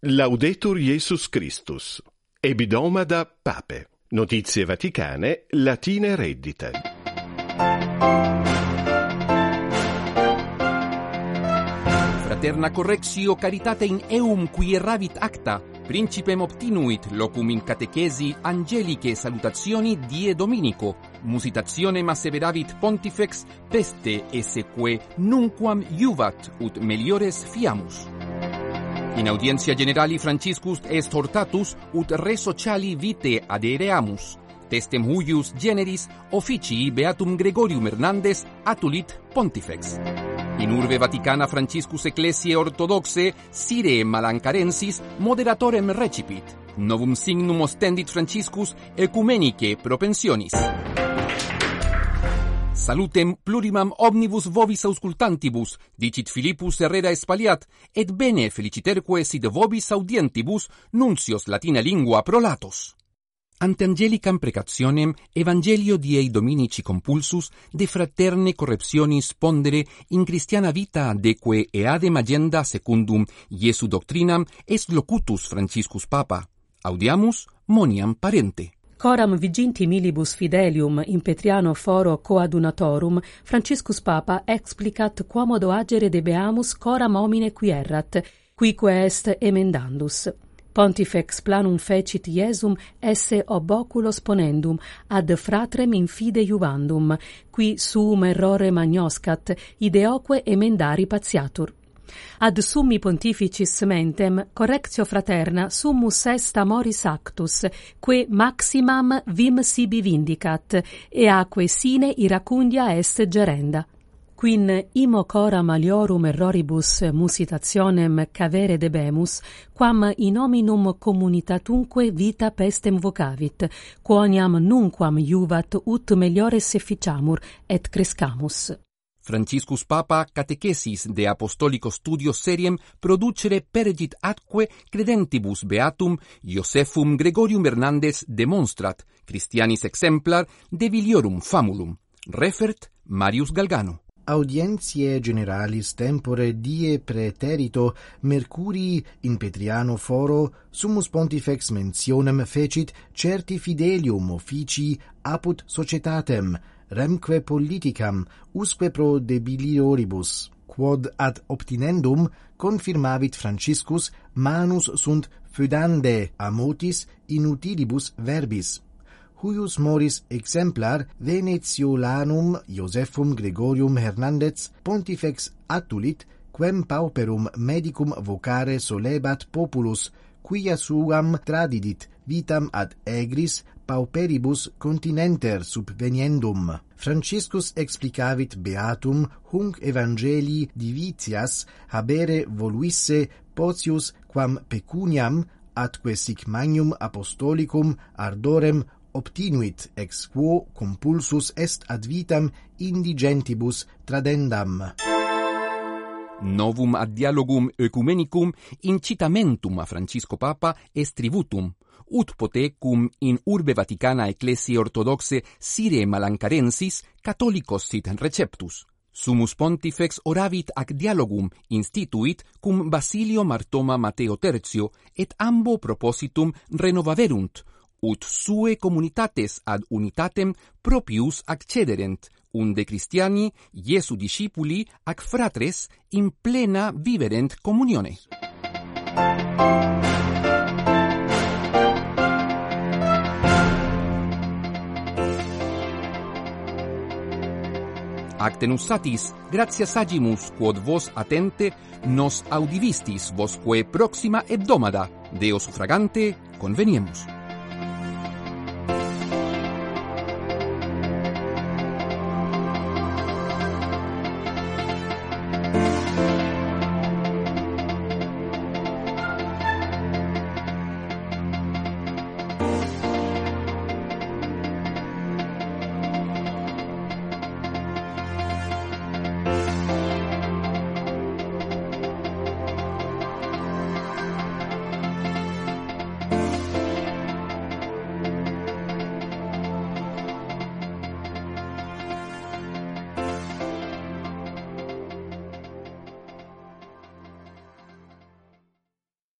Laudetur Jesus Christus. Ebidoma da Pape. Notizie Vaticane, Latine reddite. Fraterna correxio caritate in eum qui erravit acta, principem obtinuit locum in catechesi angeliche salutazioni die dominico, musitazione masseveravit pontifex peste esse nunquam iuvat ut meliores fiamus. In audientia generali Franciscus est hortatus ut re sociali vitae adereamus. Testem huius generis officii Beatum Gregorium Hernandez atulit pontifex. In urbe Vaticana Franciscus Ecclesiae Orthodoxe sire malancarensis moderatorem recipit. Novum signum ostendit Franciscus ecumenice propensionis. Salutem plurimam omnibus vobis auscultantibus, dicit Philippus Herrera Espaliat, et bene feliciterque sid vobis audientibus nuncios latina lingua prolatos. Ante angelicam precationem Evangelio diei Dominici compulsus de fraterne correptionis pondere in Christiana vita deque eadem agenda secundum Iesu doctrinam est locutus Franciscus Papa. Audiamus moniam parente. Coram viginti milibus fidelium in Petriano foro coadunatorum, Franciscus Papa explicat quomodo agere debeamus coram homine qui errat, quique est emendandus. Pontifex planum fecit Iesum esse ob oculos ponendum ad fratrem infide iuvandum, qui suum errore magnoscat, ideoque emendari patiatur. Ad summi pontificis mentem correctio fraterna summus est amoris actus, que maximam vim sibi vindicat, e aque sine iracundia est gerenda quin imo cora maliorum erroribus musitationem cavere debemus, quam in hominum communitatunque vita pestem vocavit, quoniam nunquam juvat ut meliores efficiamur et crescamus. Franciscus Papa catechesis de apostolico studio seriem producere pergit atque credentibus beatum Iosephum Gregorium Hernandez demonstrat Christianis exemplar de viliorum famulum. Refert Marius Galgano. Audientiae generalis tempore die preterito Mercurii in Petriano foro summus pontifex mentionem fecit certi fidelium officii apud societatem remque politicam usque pro debilioribus quod ad obtinendum confirmavit Franciscus manus sunt fudande amotis inutilibus verbis. Huius moris exemplar venetiolanum Josephum Gregorium Hernandez pontifex attulit quem pauperum medicum vocare solebat populus quia suam tradidit vitam ad egris pauperibus continenter subveniendum. Franciscus explicavit beatum hunc evangelii divitias habere voluisse potius quam pecuniam atque sic magnum apostolicum ardorem obtinuit ex quo compulsus est ad vitam indigentibus tradendam. Novum ad dialogum ecumenicum incitamentum a Francisco Papa estributum, ut pote cum in urbe Vaticana ecclesi Orthodoxe sire malancarensis catholicos sit receptus. Sumus pontifex oravit ac dialogum instituit cum Basilio Martoma Mateo Tertio et ambo propositum renovaverunt, ut sue communitates ad unitatem propius accederent, unde Christiani, Iesu discipuli ac fratres in plena viverent communione. Actenus satis, gratias agimus, quod vos atente nos audivistis vosque proxima hebdomada, Deo suffragante, conveniemus.